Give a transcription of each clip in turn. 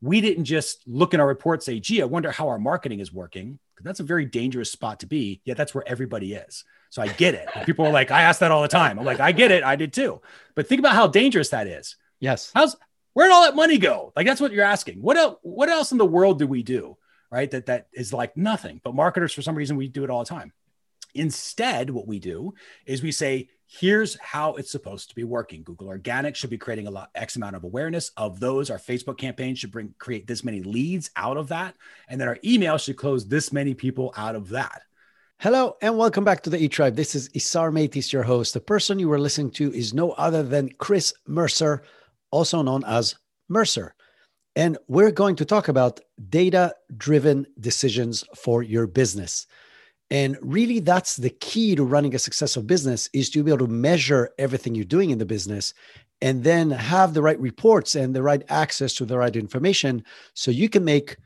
we didn't just look in our report, say, gee, I wonder how our marketing is working. because That's a very dangerous spot to be. Yet that's where everybody is. So I get it. People are like, I ask that all the time. I'm like, I get it. I did too. But think about how dangerous that is. Yes. How's where'd all that money go? Like that's what you're asking. What else? What else in the world do we do? Right. That that is like nothing. But marketers, for some reason, we do it all the time. Instead, what we do is we say, here's how it's supposed to be working. Google Organic should be creating a lot X amount of awareness of those. Our Facebook campaign should bring create this many leads out of that. And then our email should close this many people out of that. Hello and welcome back to the E Tribe. This is Isar Meitis, your host. The person you were listening to is no other than Chris Mercer, also known as Mercer. And we're going to talk about data driven decisions for your business. And really, that's the key to running a successful business is to be able to measure everything you're doing in the business and then have the right reports and the right access to the right information so you can make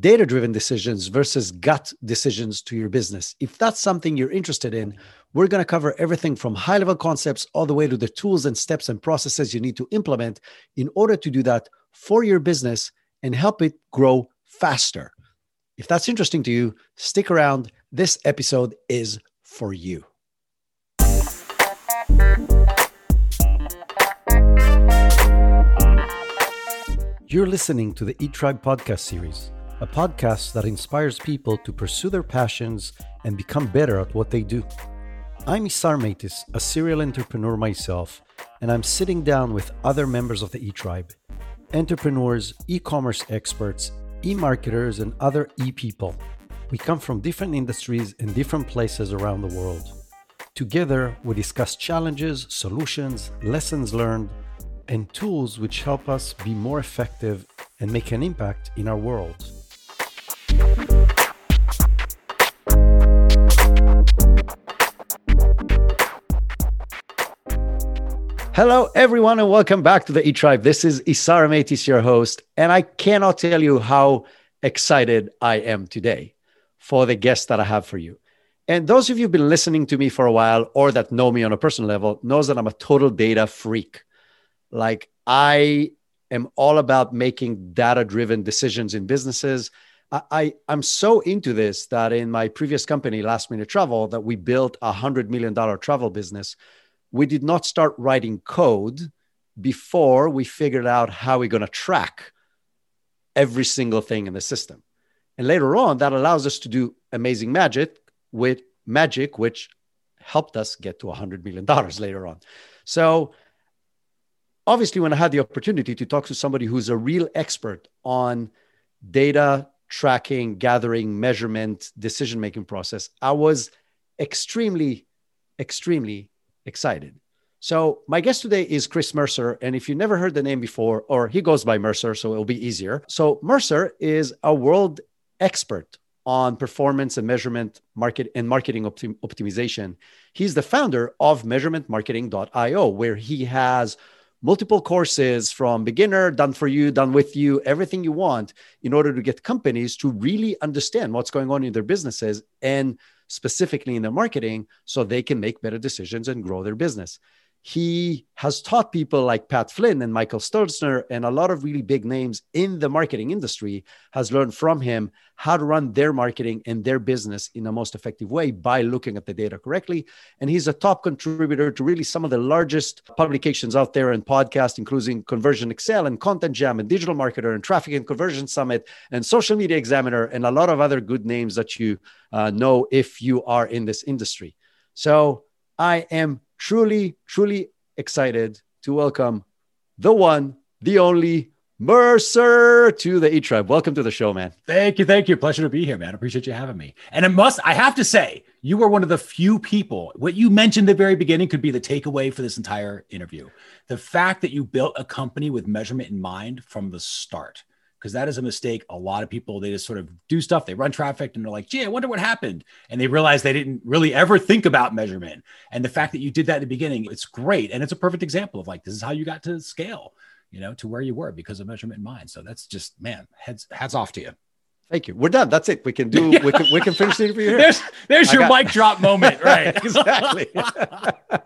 data driven decisions versus gut decisions to your business. If that's something you're interested in, we're going to cover everything from high level concepts all the way to the tools and steps and processes you need to implement in order to do that for your business and help it grow faster. If that's interesting to you, stick around. This episode is for you. You're listening to the E Tribe podcast series, a podcast that inspires people to pursue their passions and become better at what they do. I'm Isar Meitis, a serial entrepreneur myself, and I'm sitting down with other members of the E Tribe, entrepreneurs, e commerce experts, e marketers, and other e people. We come from different industries and different places around the world. Together, we discuss challenges, solutions, lessons learned, and tools which help us be more effective and make an impact in our world. Hello, everyone, and welcome back to the E Tribe. This is Isar Meitis, your host, and I cannot tell you how excited I am today for the guest that I have for you. And those of you who've been listening to me for a while or that know me on a personal level knows that I'm a total data freak. Like I am all about making data-driven decisions in businesses. I, am so into this that in my previous company, Last Minute Travel, that we built a hundred million dollar travel business we did not start writing code before we figured out how we're going to track every single thing in the system. And later on, that allows us to do amazing magic with magic, which helped us get to $100 million later on. So, obviously, when I had the opportunity to talk to somebody who's a real expert on data tracking, gathering, measurement, decision making process, I was extremely, extremely excited. So, my guest today is Chris Mercer. And if you never heard the name before, or he goes by Mercer, so it'll be easier. So, Mercer is a world expert on performance and measurement market and marketing optim- optimization. He's the founder of measurementmarketing.io, where he has multiple courses from beginner, done for you, done with you, everything you want in order to get companies to really understand what's going on in their businesses and specifically in their marketing so they can make better decisions and grow their business he has taught people like Pat Flynn and Michael Stelzner and a lot of really big names in the marketing industry has learned from him how to run their marketing and their business in the most effective way by looking at the data correctly. And he's a top contributor to really some of the largest publications out there and podcasts, including ConversionXL and Content Jam and Digital Marketer and Traffic and Conversion Summit and Social Media Examiner and a lot of other good names that you uh, know if you are in this industry. So I am truly, truly excited to welcome the one, the only Mercer to the E Tribe. Welcome to the show, man. Thank you. Thank you. Pleasure to be here, man. Appreciate you having me. And I must, I have to say, you were one of the few people, what you mentioned at the very beginning could be the takeaway for this entire interview. The fact that you built a company with measurement in mind from the start because that is a mistake. A lot of people they just sort of do stuff, they run traffic, and they're like, "Gee, I wonder what happened," and they realize they didn't really ever think about measurement. And the fact that you did that in the beginning, it's great, and it's a perfect example of like this is how you got to scale, you know, to where you were because of measurement in mind. So that's just man, heads hats off to you. Thank you. We're done. That's it. We can do. We can. We can finish the interview here. There's there's your got... mic drop moment, right? exactly.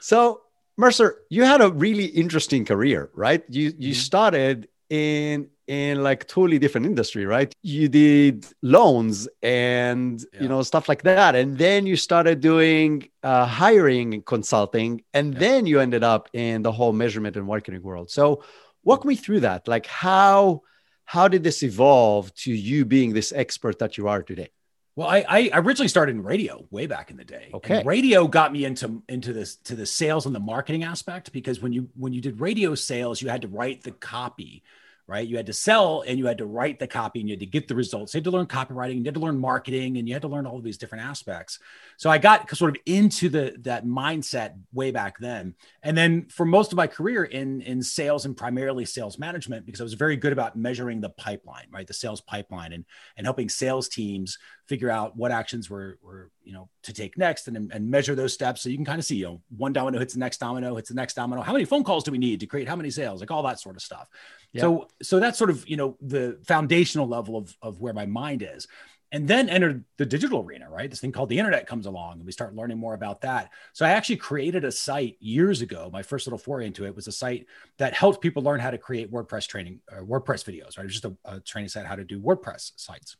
so Mercer, you had a really interesting career, right? You you mm-hmm. started in in like totally different industry, right? You did loans and yeah. you know stuff like that, and then you started doing uh, hiring and consulting, and yeah. then you ended up in the whole measurement and marketing world. So walk me through that. Like how how did this evolve to you being this expert that you are today? Well, I, I originally started in radio way back in the day. Okay. And radio got me into into this to the sales and the marketing aspect because when you when you did radio sales, you had to write the copy right? You had to sell and you had to write the copy and you had to get the results. You had to learn copywriting, you had to learn marketing, and you had to learn all of these different aspects. So I got sort of into the that mindset way back then. And then for most of my career in in sales and primarily sales management, because I was very good about measuring the pipeline, right? The sales pipeline and and helping sales teams figure out what actions were were you know to take next and, and measure those steps so you can kind of see you know one domino hits the next domino hits the next domino how many phone calls do we need to create how many sales like all that sort of stuff yeah. so so that's sort of you know the foundational level of of where my mind is and then entered the digital arena, right? This thing called the internet comes along and we start learning more about that. So I actually created a site years ago. My first little foray into it was a site that helped people learn how to create WordPress training or WordPress videos, right? It was just a, a training site how to do WordPress sites.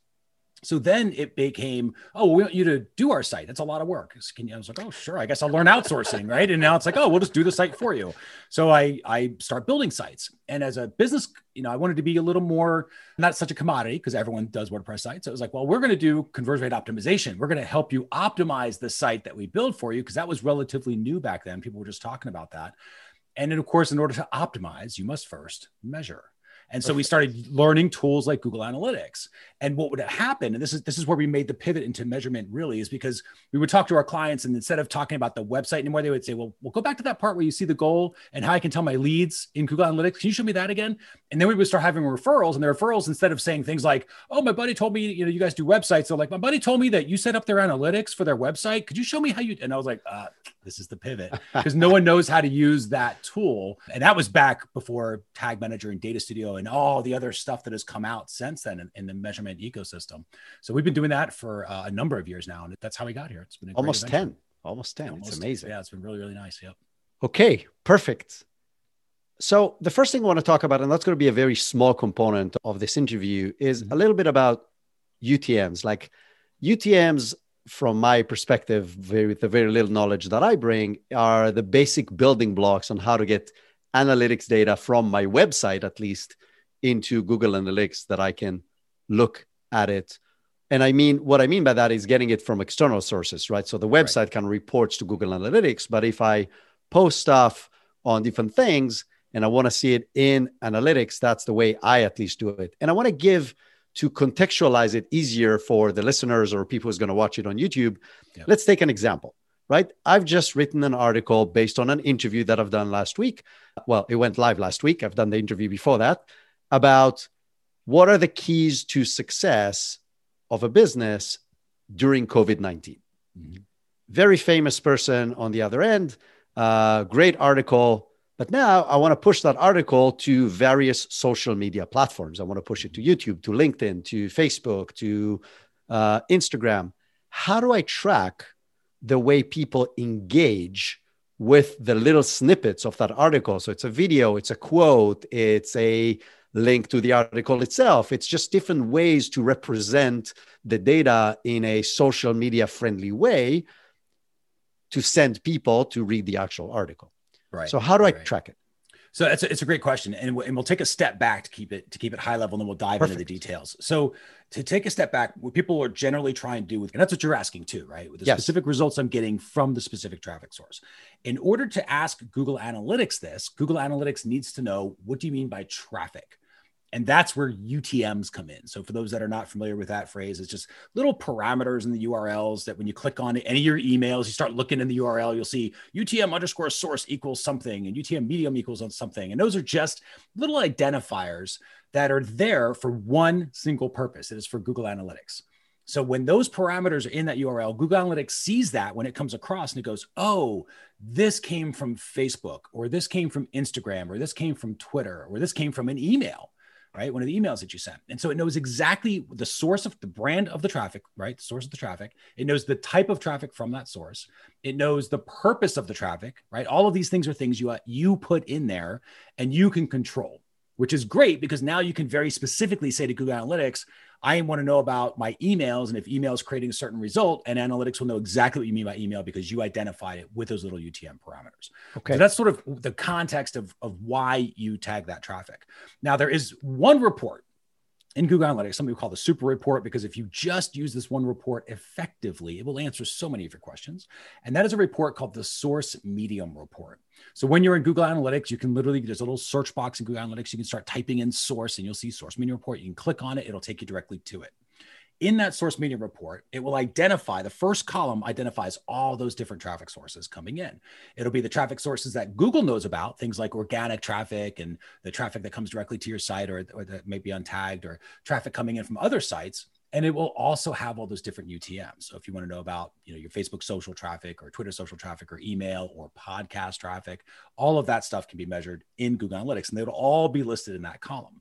So then it became, oh, we want you to do our site. That's a lot of work. I was like, oh, sure. I guess I'll learn outsourcing, right? And now it's like, oh, we'll just do the site for you. So I I start building sites. And as a business, you know, I wanted to be a little more not such a commodity because everyone does WordPress sites. So it was like, well, we're going to do conversion rate optimization. We're going to help you optimize the site that we build for you because that was relatively new back then. People were just talking about that. And then, of course, in order to optimize, you must first measure. And so we started learning tools like Google Analytics. And what would happen, and this is this is where we made the pivot into measurement really, is because we would talk to our clients and instead of talking about the website anymore, they would say, Well, we'll go back to that part where you see the goal and how I can tell my leads in Google Analytics. Can you show me that again? And then we would start having referrals. And the referrals, instead of saying things like, Oh, my buddy told me, you know, you guys do websites. So like, my buddy told me that you set up their analytics for their website. Could you show me how you and I was like, uh, this is the pivot because no one knows how to use that tool. And that was back before Tag Manager and Data Studio and all the other stuff that has come out since then in, in the measurement ecosystem. So we've been doing that for uh, a number of years now. And that's how we got here. It's been almost 10, almost 10. Almost, it's amazing. Yeah, it's been really, really nice. Yep. Okay, perfect. So the first thing I want to talk about, and that's going to be a very small component of this interview, is mm-hmm. a little bit about UTMs. Like UTMs from my perspective, very, with the very little knowledge that I bring, are the basic building blocks on how to get analytics data from my website, at least, into Google Analytics that I can look at it. And I mean, what I mean by that is getting it from external sources, right? So the website right. kind of reports to Google Analytics, but if I post stuff on different things and I want to see it in analytics, that's the way I at least do it. And I want to give to contextualize it easier for the listeners or people who's going to watch it on YouTube, yeah. let's take an example, right? I've just written an article based on an interview that I've done last week. Well, it went live last week. I've done the interview before that about what are the keys to success of a business during COVID 19. Mm-hmm. Very famous person on the other end, uh, great article but now I want to push that article to various social media platforms. I want to push it to YouTube, to LinkedIn, to Facebook, to uh, Instagram. How do I track the way people engage with the little snippets of that article? So it's a video, it's a quote, it's a link to the article itself. It's just different ways to represent the data in a social media friendly way to send people to read the actual article. Right. So how do I track it? So it's a, it's a great question, and we'll, and we'll take a step back to keep it to keep it high level, and then we'll dive Perfect. into the details. So to take a step back, what people are generally trying to do with, and that's what you're asking too, right? With the yes. specific results I'm getting from the specific traffic source. In order to ask Google Analytics this, Google Analytics needs to know what do you mean by traffic and that's where UTMs come in. So for those that are not familiar with that phrase, it's just little parameters in the URLs that when you click on any of your emails, you start looking in the URL, you'll see UTM underscore source equals something and UTM medium equals on something. And those are just little identifiers that are there for one single purpose. It is for Google Analytics. So when those parameters are in that URL, Google Analytics sees that when it comes across and it goes, oh, this came from Facebook, or this came from Instagram, or this came from Twitter, or this came from an email right? One of the emails that you sent. And so it knows exactly the source of the brand of the traffic, right? The source of the traffic. It knows the type of traffic from that source. It knows the purpose of the traffic, right? All of these things are things you uh, you put in there and you can control. which is great because now you can very specifically say to Google Analytics, I want to know about my emails and if email is creating a certain result, and analytics will know exactly what you mean by email because you identified it with those little UTM parameters. Okay. So that's sort of the context of, of why you tag that traffic. Now, there is one report in Google Analytics, something we call the super report, because if you just use this one report effectively, it will answer so many of your questions. And that is a report called the Source Medium Report. So when you're in Google Analytics, you can literally, there's a little search box in Google Analytics. You can start typing in source and you'll see Source Medium Report. You can click on it, it'll take you directly to it in that source media report, it will identify the first column identifies all those different traffic sources coming in. It'll be the traffic sources that Google knows about, things like organic traffic and the traffic that comes directly to your site or, or that may be untagged or traffic coming in from other sites. And it will also have all those different UTMs. So if you want to know about, you know, your Facebook social traffic or Twitter social traffic or email or podcast traffic, all of that stuff can be measured in Google Analytics and they will all be listed in that column.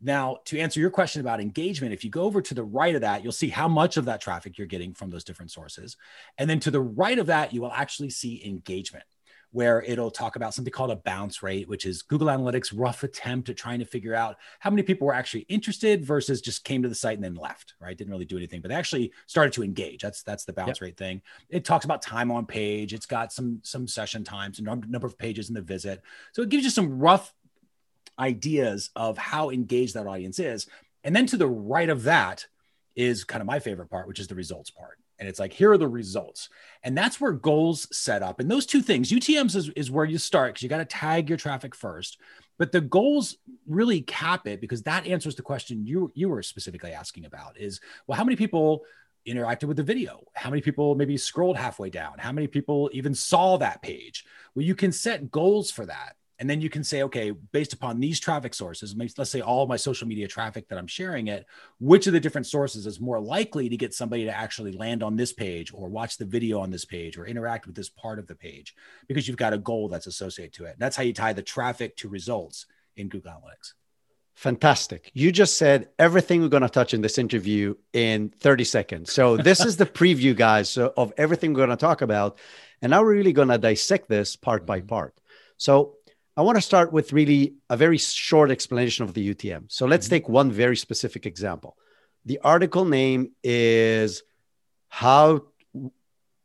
Now, to answer your question about engagement, if you go over to the right of that, you'll see how much of that traffic you're getting from those different sources. And then to the right of that, you will actually see engagement, where it'll talk about something called a bounce rate, which is Google Analytics' rough attempt at trying to figure out how many people were actually interested versus just came to the site and then left, right? Didn't really do anything, but they actually started to engage. That's that's the bounce yep. rate thing. It talks about time on page. It's got some some session times, a number of pages in the visit. So it gives you some rough ideas of how engaged that audience is. And then to the right of that is kind of my favorite part, which is the results part. And it's like, here are the results. And that's where goals set up. And those two things, UTMs is, is where you start because you got to tag your traffic first. But the goals really cap it because that answers the question you, you were specifically asking about is, well, how many people interacted with the video? How many people maybe scrolled halfway down? How many people even saw that page? Well, you can set goals for that. And then you can say, okay, based upon these traffic sources, let's say all my social media traffic that I'm sharing it, which of the different sources is more likely to get somebody to actually land on this page or watch the video on this page or interact with this part of the page because you've got a goal that's associated to it. And that's how you tie the traffic to results in Google Analytics. Fantastic. You just said everything we're going to touch in this interview in 30 seconds. So, this is the preview, guys, of everything we're going to talk about. And now we're really going to dissect this part by mm-hmm. part. So, I want to start with really a very short explanation of the UTM. So let's mm-hmm. take one very specific example. The article name is How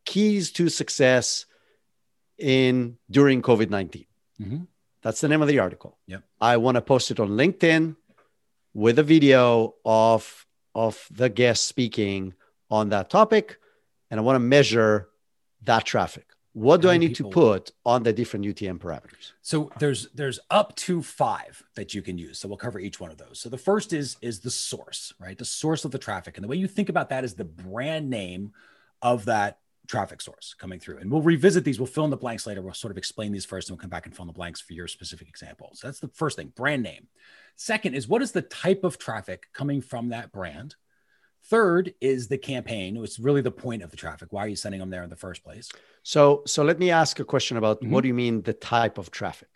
Keys to Success in During COVID 19. Mm-hmm. That's the name of the article. Yep. I want to post it on LinkedIn with a video of, of the guest speaking on that topic. And I want to measure that traffic what do I need people... to put on the different UTM parameters? So there's there's up to five that you can use. So we'll cover each one of those. So the first is is the source, right? The source of the traffic, and the way you think about that is the brand name of that traffic source coming through. And we'll revisit these. We'll fill in the blanks later. We'll sort of explain these first, and we'll come back and fill in the blanks for your specific examples. So that's the first thing, brand name. Second is what is the type of traffic coming from that brand? Third is the campaign. It's really the point of the traffic. Why are you sending them there in the first place? So, so let me ask a question about mm-hmm. what do you mean the type of traffic?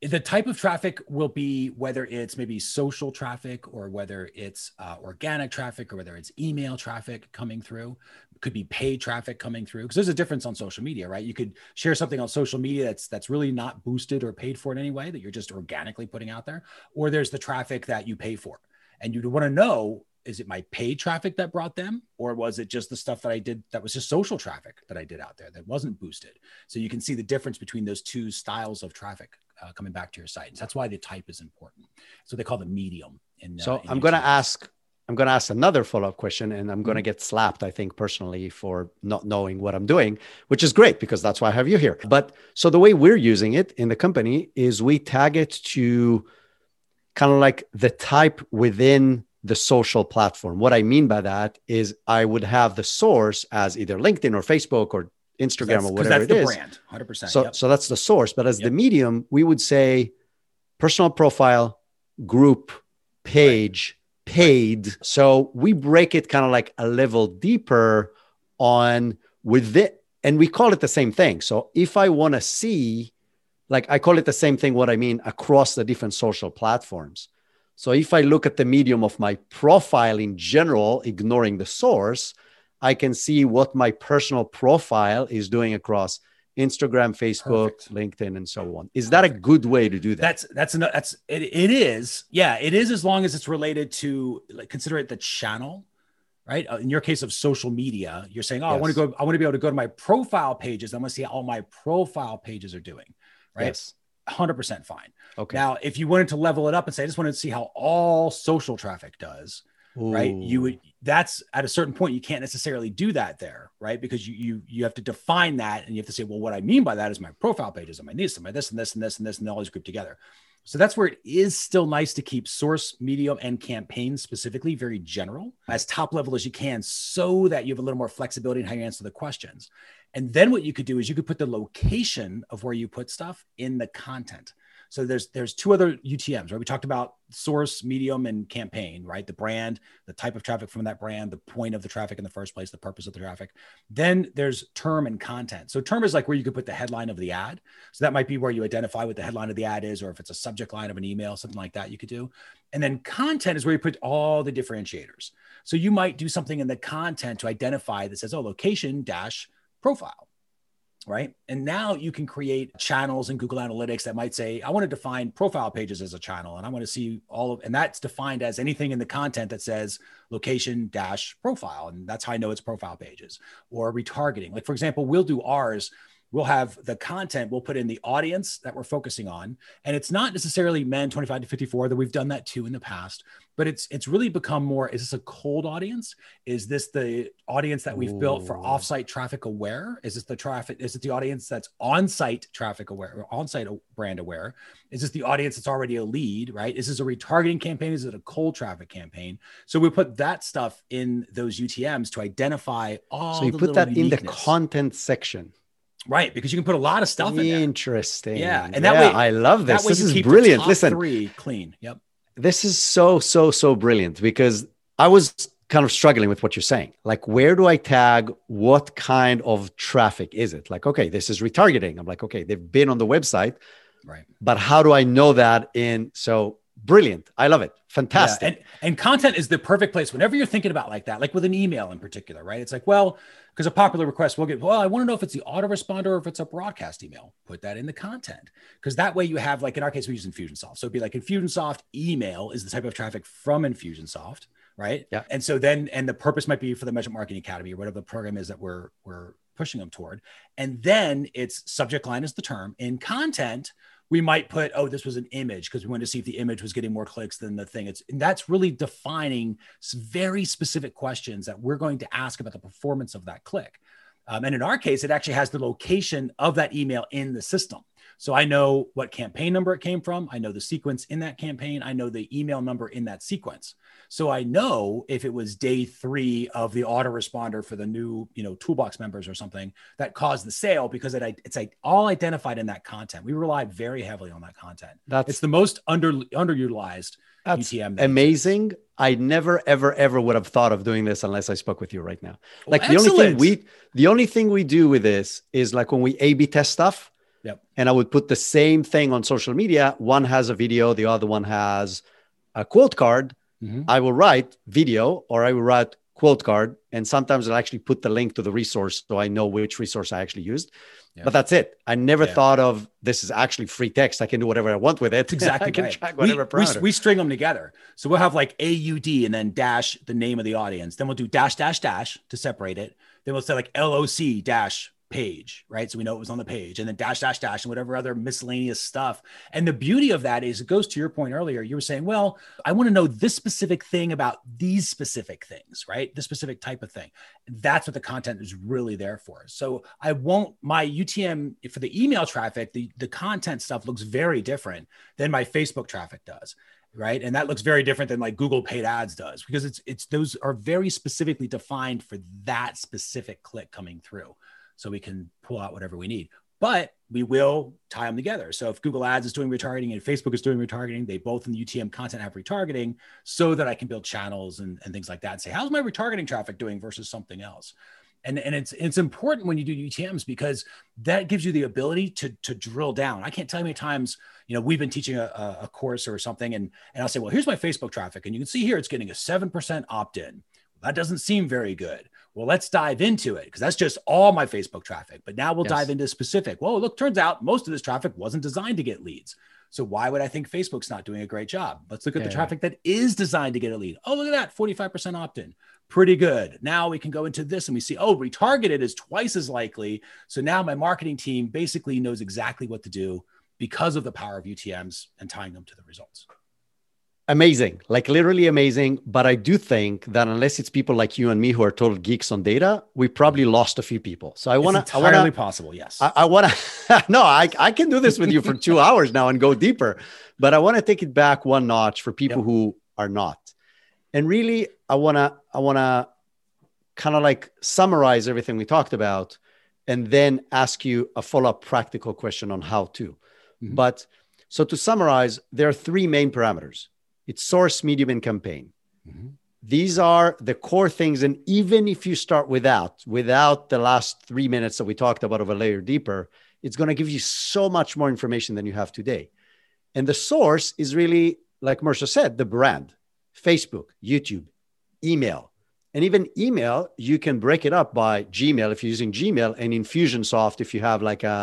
The type of traffic will be whether it's maybe social traffic or whether it's uh, organic traffic or whether it's email traffic coming through. It could be paid traffic coming through because there's a difference on social media, right? You could share something on social media that's that's really not boosted or paid for in any way that you're just organically putting out there, or there's the traffic that you pay for, and you want to know is it my paid traffic that brought them or was it just the stuff that i did that was just social traffic that i did out there that wasn't boosted? So you can see the difference between those two styles of traffic uh, coming back to your site. That's why the type is important. So they call the medium in, uh, so in i'm going to ask i'm going to ask another follow-up question and i'm going to mm-hmm. get slapped i think personally for not knowing what i'm doing which is great because that's why i have you here. But so the way we're using it in the company is we tag it to kind of like the type within the social platform. What I mean by that is I would have the source as either LinkedIn or Facebook or Instagram or whatever that's it is. Brand, 100%. So, yep. so that's the source. But as yep. the medium, we would say personal profile, group, page, right. paid. So we break it kind of like a level deeper on with it. And we call it the same thing. So if I want to see, like I call it the same thing, what I mean across the different social platforms. So if I look at the medium of my profile in general, ignoring the source, I can see what my personal profile is doing across Instagram, Facebook, Perfect. LinkedIn, and so on. Is that a good way to do that? That's that's. That's it, it is. Yeah, it is as long as it's related to like consider it the channel, right? Uh, in your case of social media, you're saying, oh, yes. I want to go. I want to be able to go to my profile pages. I want to see how all my profile pages are doing, right? Yes. 100% fine. Okay. Now, if you wanted to level it up and say, I just wanted to see how all social traffic does, Ooh. right? You would that's at a certain point you can't necessarily do that there, right? Because you you you have to define that and you have to say, well, what I mean by that is my profile pages and my this and my this and this and this and this and all these grouped together. So that's where it is still nice to keep source, medium, and campaign specifically very general, as top level as you can, so that you have a little more flexibility in how you answer the questions. And then what you could do is you could put the location of where you put stuff in the content. So there's there's two other UTMs, right? We talked about source, medium, and campaign, right? The brand, the type of traffic from that brand, the point of the traffic in the first place, the purpose of the traffic. Then there's term and content. So term is like where you could put the headline of the ad. So that might be where you identify what the headline of the ad is, or if it's a subject line of an email, something like that, you could do. And then content is where you put all the differentiators. So you might do something in the content to identify that says, oh, location dash profile right? And now you can create channels in Google Analytics that might say, I want to define profile pages as a channel, and I want to see all of, and that's defined as anything in the content that says location dash profile, and that's how I know it's profile pages or retargeting. Like for example, we'll do ours we'll have the content we'll put in the audience that we're focusing on. And it's not necessarily men 25 to 54 that we've done that too in the past but it's it's really become more is this a cold audience? Is this the audience that we've Ooh. built for offsite traffic aware? Is this the traffic is it the audience that's on-site traffic aware or on-site brand aware? Is this the audience that's already a lead right? Is this a retargeting campaign? Is it a cold traffic campaign? So we put that stuff in those utms to identify all so you put that uniqueness. in the content section Right, because you can put a lot of stuff in Interesting. Yeah, and that yeah, way I love this. This is brilliant. Listen, three clean. Yep. This is so so so brilliant because I was kind of struggling with what you're saying. Like, where do I tag? What kind of traffic is it? Like, okay, this is retargeting. I'm like, okay, they've been on the website, right? But how do I know that? In so brilliant. I love it. Fantastic. Yeah, and, and content is the perfect place whenever you're thinking about like that, like with an email in particular, right? It's like, well, because a popular request will get, well, I want to know if it's the autoresponder or if it's a broadcast email. Put that in the content. Because that way you have, like in our case, we use Infusionsoft. So it'd be like Infusionsoft email is the type of traffic from Infusionsoft, right? Yeah. And so then, and the purpose might be for the Measurement Marketing Academy or whatever the program is that we're we're pushing them toward. And then it's subject line is the term. In content, we might put, oh, this was an image because we wanted to see if the image was getting more clicks than the thing. It's and that's really defining very specific questions that we're going to ask about the performance of that click. Um, and in our case, it actually has the location of that email in the system. So I know what campaign number it came from. I know the sequence in that campaign. I know the email number in that sequence. So I know if it was day three of the autoresponder for the new, you know, toolbox members or something that caused the sale because it, it's like all identified in that content. We rely very heavily on that content. That's it's the most under underutilized that's. That amazing. I never, ever, ever would have thought of doing this unless I spoke with you right now. Oh, like the only thing we, the only thing we do with this is like when we A/B test stuff Yep. And I would put the same thing on social media. One has a video, the other one has a quote card. Mm-hmm. I will write video or I will write quote card. And sometimes I'll actually put the link to the resource so I know which resource I actually used. But that's it. I never yeah. thought of this is actually free text. I can do whatever I want with it. Exactly. I can right. track whatever we, we, we, string them together. So we'll have like AUD and then dash the name of the audience. Then we'll do dash, dash, dash to separate it. Then we'll say like LOC dash page, right? So we know it was on the page and then dash, dash, dash, and whatever other miscellaneous stuff. And the beauty of that is it goes to your point earlier. You were saying, well, I want to know this specific thing about these specific things, right? This specific type of thing. That's what the content is really there for. So I won't, my UTM for the email traffic, the, the content stuff looks very different than my Facebook traffic does right and that looks very different than like google paid ads does because it's it's those are very specifically defined for that specific click coming through so we can pull out whatever we need. But we will tie them together. So if Google Ads is doing retargeting and Facebook is doing retargeting, they both in the UTM content have retargeting so that I can build channels and, and things like that and say, how's my retargeting traffic doing versus something else? And, and it's it's important when you do UTMs because that gives you the ability to to drill down. I can't tell you how many times you know we've been teaching a, a course or something, and and I'll say, well, here's my Facebook traffic, and you can see here it's getting a seven percent opt in. That doesn't seem very good. Well, let's dive into it because that's just all my Facebook traffic. But now we'll Yes. dive into specific. Well, look, turns out most of this traffic wasn't designed to get leads. So why would I think Facebook's not doing a great job? Let's look at Yeah. the traffic that is designed to get a lead. Oh, look at that, 45% opt-in. Pretty good. Now we can go into this and we see, oh, retargeted is twice as likely. So now my marketing team basically knows exactly what to do because of the power of UTMs and tying them to the results. Amazing like literally amazing but i do think that unless it's people like you and me who are total geeks on data we probably lost a few people so i want to i entirely want to possible. Yes. I, I want to no I, I can do this with you for two hours now and go deeper but i want to take it back one notch for people Yep. who are not and really i want to i want to kind of like summarize everything we talked about and then ask you a follow-up practical question on how to Mhm. but so to summarize there are three main parameters it's source medium and campaign. Mhm. these are the core things and even if you start without without the last three minutes that we talked about of a layer deeper it's going to give you so much more information than you have today. And the source is really like Mercer said the brand facebook youtube email. And even email you can break it up by gmail if you're using gmail and infusionsoft if you have like a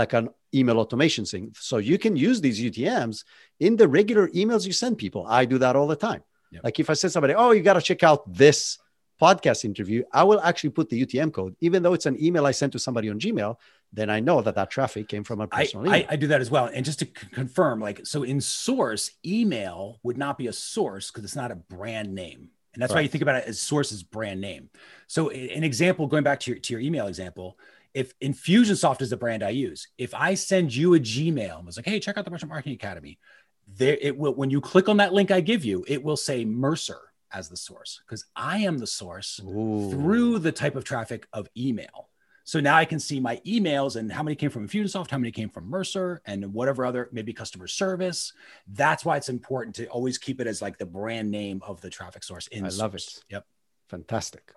like an email automation thing. So you can use these utms in the regular emails you send people i do that all the time Yep. like if i said somebody oh you got to check out this podcast interview i will actually put the utm code even though it's an email i sent to somebody on gmail then i know that that traffic came from a personal email I, I do that as well. And just to c- confirm, like, so in source, email would not be a source because it's not a brand name. And that's why you think about it as source is brand name. So an example, going back to your, to your email example, if Infusionsoft is the brand I use, if I send you a Gmail and was like, hey, check out the Measurement Marketing Academy, there it will when you click on that link I give you, it will say Mercer as the source because I am the source Ooh. through the type of traffic of email. So now I can see my emails and how many came from Infusionsoft, how many came from Mercer, and whatever other maybe customer service. That's why it's important to always keep it as like the brand name of the traffic source. In I love it. Yep. fantastic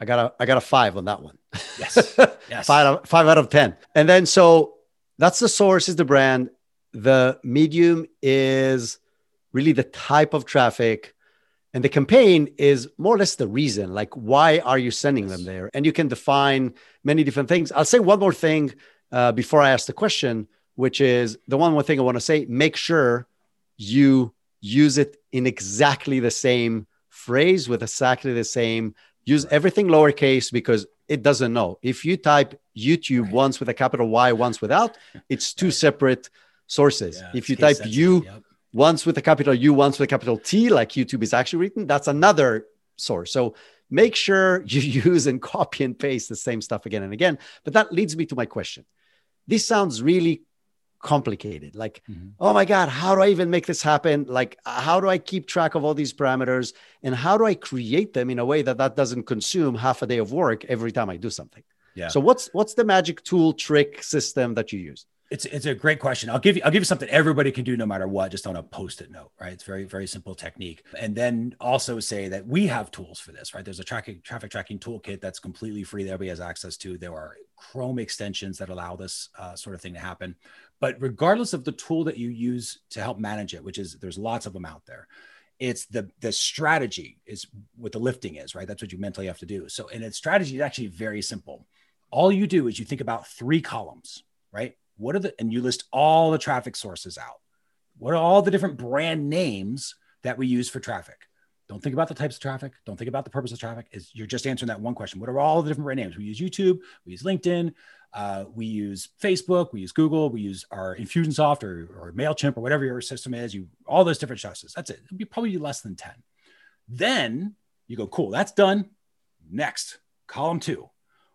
i got a i got a five on that one Yes. Yes. five, out of, five out of 10. And then, so that's the source, is the brand. The medium is really the type of traffic. And the campaign is more or less the reason. Like, why are you sending them there? And you can define many different things. I'll say one more thing uh, before I ask the question, which is the one more thing I want to say make sure you use it in exactly the same phrase with exactly the same use everything lowercase because it doesn't know if you type youtube Right. once with a capital y once without it's two Right. separate sources. Yeah, if you type you Yep. once with a capital u once with a capital t like youtube is actually written that's another source. So make sure you use and copy and paste the same stuff again and again. But that leads me to my question. This sounds really complicated. Like Mhm. oh my god how do i even make this happen? Like how do i keep track of all these parameters? And how do i create them in a way that that doesn't consume half a day of work every time i do something? Yeah. so what's what's the magic tool trick system that you use It's it's a great question. I'll give you I'll give you something everybody can do no matter what, just on a post-it note, right? It's very very simple technique. And then also say that we have tools for this, right? There's a tracking traffic tracking toolkit that's completely free that everybody has access to. There are Chrome extensions that allow this uh, sort of thing to happen. But regardless of the tool that you use to help manage it, which is there's lots of them out there, it's the the strategy is what the lifting is, right? That's what you mentally have to do. So, and its strategy is actually very simple. All you do is you think about three columns, right? What are the and you list all the traffic sources out. What are all the different brand names that we use for traffic? Don't think about the types of traffic. Don't think about the purpose of traffic. Is you're just answering that one question. What are all the different brand names? We use YouTube, we use LinkedIn, uh, we use Facebook, we use Google, we use our Infusionsoft or, or Mailchimp or whatever your system is. You all those different sources. That's it. It'd be probably less than ten. Then you go, cool. That's done. Next, column two.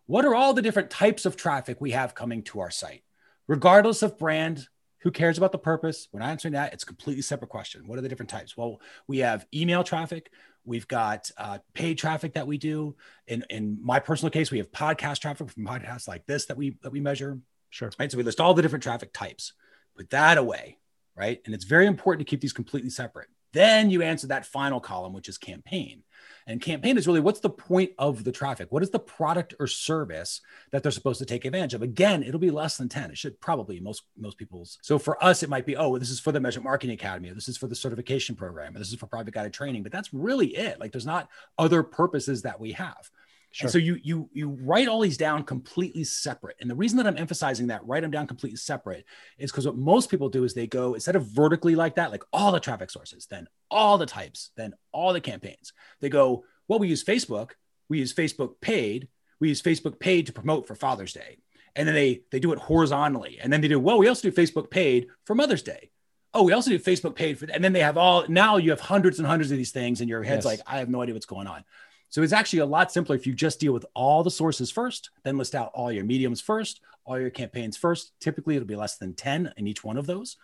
What are all the different types of traffic we have coming to our site? Regardless of brand who cares about the purpose? We're not answering that it's a completely separate question. What are the different types? Well we have email traffic. We've got uh, paid traffic that we do. In, in my personal case we have podcast traffic from podcasts like this that we that we measure. Sure. Right? So we list all the different traffic types. Put that away right? And it's very important to keep these completely separate then you answer that final column which is campaign. And campaign is really what's the point of the traffic? What is the product or service that they're supposed to take advantage of? Again it'll be less than 10 it should probably most most people's so for us it might be oh this is for the measurement marketing academy this is for the certification program this is for private guided training but that's really it. Like there's not other purposes that we have Sure. And so you you you write all these down completely separate. And the reason that I'm emphasizing that write them down completely separate is because what most people do is they go instead of vertically like that, like all the traffic sources, then all the types, then all the campaigns. They go, well, we use Facebook, we use Facebook paid, we use Facebook paid to promote for Father's Day. And then they they do it horizontally. And then they do, well, we also do Facebook paid for Mother's Day. Oh, we also do Facebook paid for, and then they have all. Now you have hundreds and hundreds of these things, and your head's yes. like, I have no idea what's going on. So it's actually a lot simpler if you just deal with all the sources first, then list out all your mediums first, all your campaigns first. Typically, it'll be less than 10 in each one of those.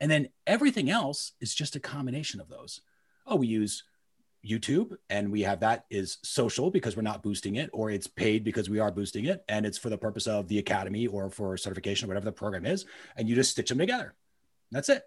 And then everything else is just a combination of those. Oh, we use YouTube and we have that is social because we're not boosting it, or it's paid because we are boosting it. And it's for the purpose of the academy or for certification, or whatever the program is. And you just stitch them together. That's it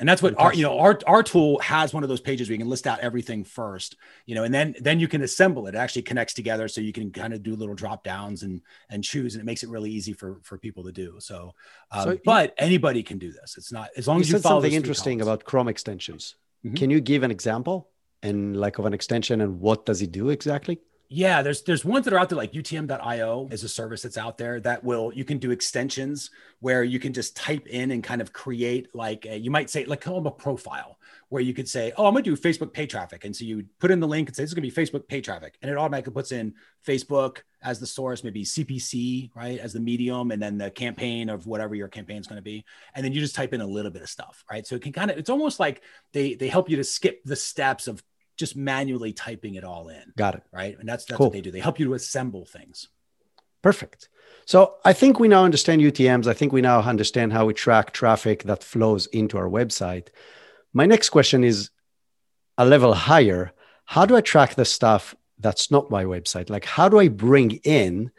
and that's what our you know our our tool has one of those pages where you can list out everything first you know and then then you can assemble it. it actually connects together so you can kind of do little drop downs and and choose and it makes it really easy for for people to do. So, um, so but anybody can do this. It's not as long you as you said follow something interesting about chrome extensions. Mm-hmm. can you give an example and like of an extension and what does it do exactly yeah, there's there's ones that are out there like UTM.io is a service that's out there that will you can do extensions where you can just type in and kind of create like a, you might say like call them a profile where you could say, oh, I'm gonna do Facebook pay traffic, and so you put in the link and say this is gonna be Facebook pay traffic, and it automatically puts in Facebook as the source, maybe CPC right as the medium, and then the campaign of whatever your campaign is gonna be, and then you just type in a little bit of stuff, right? So it can kind of it's almost like they they help you to skip the steps of just manually typing it all in. Got it. Right. And that's that's cool. what they do. They help you to assemble things. Perfect. So I think we now understand UTMs. I think we now understand how we track traffic that flows into our website. My next question is a level higher. How do I track the stuff that's not my website? Like, how do I bring in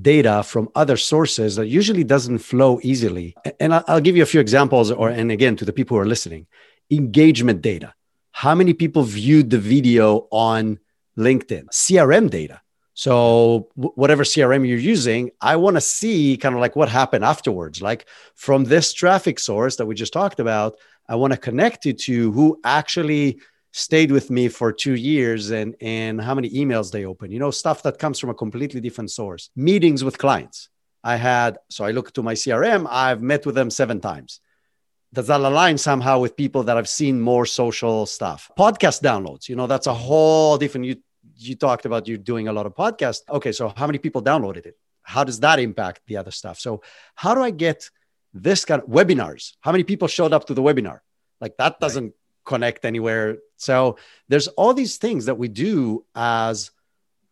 data from other sources that usually doesn't flow easily? And I'll give you a few examples, or and again to the people who are listening, engagement data how many people viewed the video on LinkedIn, CRM data. So whatever CRM you're using, I want to see kind of like what happened afterwards. Like from this traffic source that we just talked about, I want to connect it to who actually stayed with me for two years and and how many emails they open. You know, stuff that comes from a completely different source. Meetings with clients. I had so I look to my CRM. I've met with them seven times does that align somehow with people that have seen more social stuff. Podcast downloads you know that's a whole different you you talked about you doing a lot of podcasts. Okay so how many people downloaded it? How does that impact the other stuff? So how do i get this kind of webinars? How many people showed up to the webinar? Like that doesn't right. connect anywhere. So there's all these things that we do as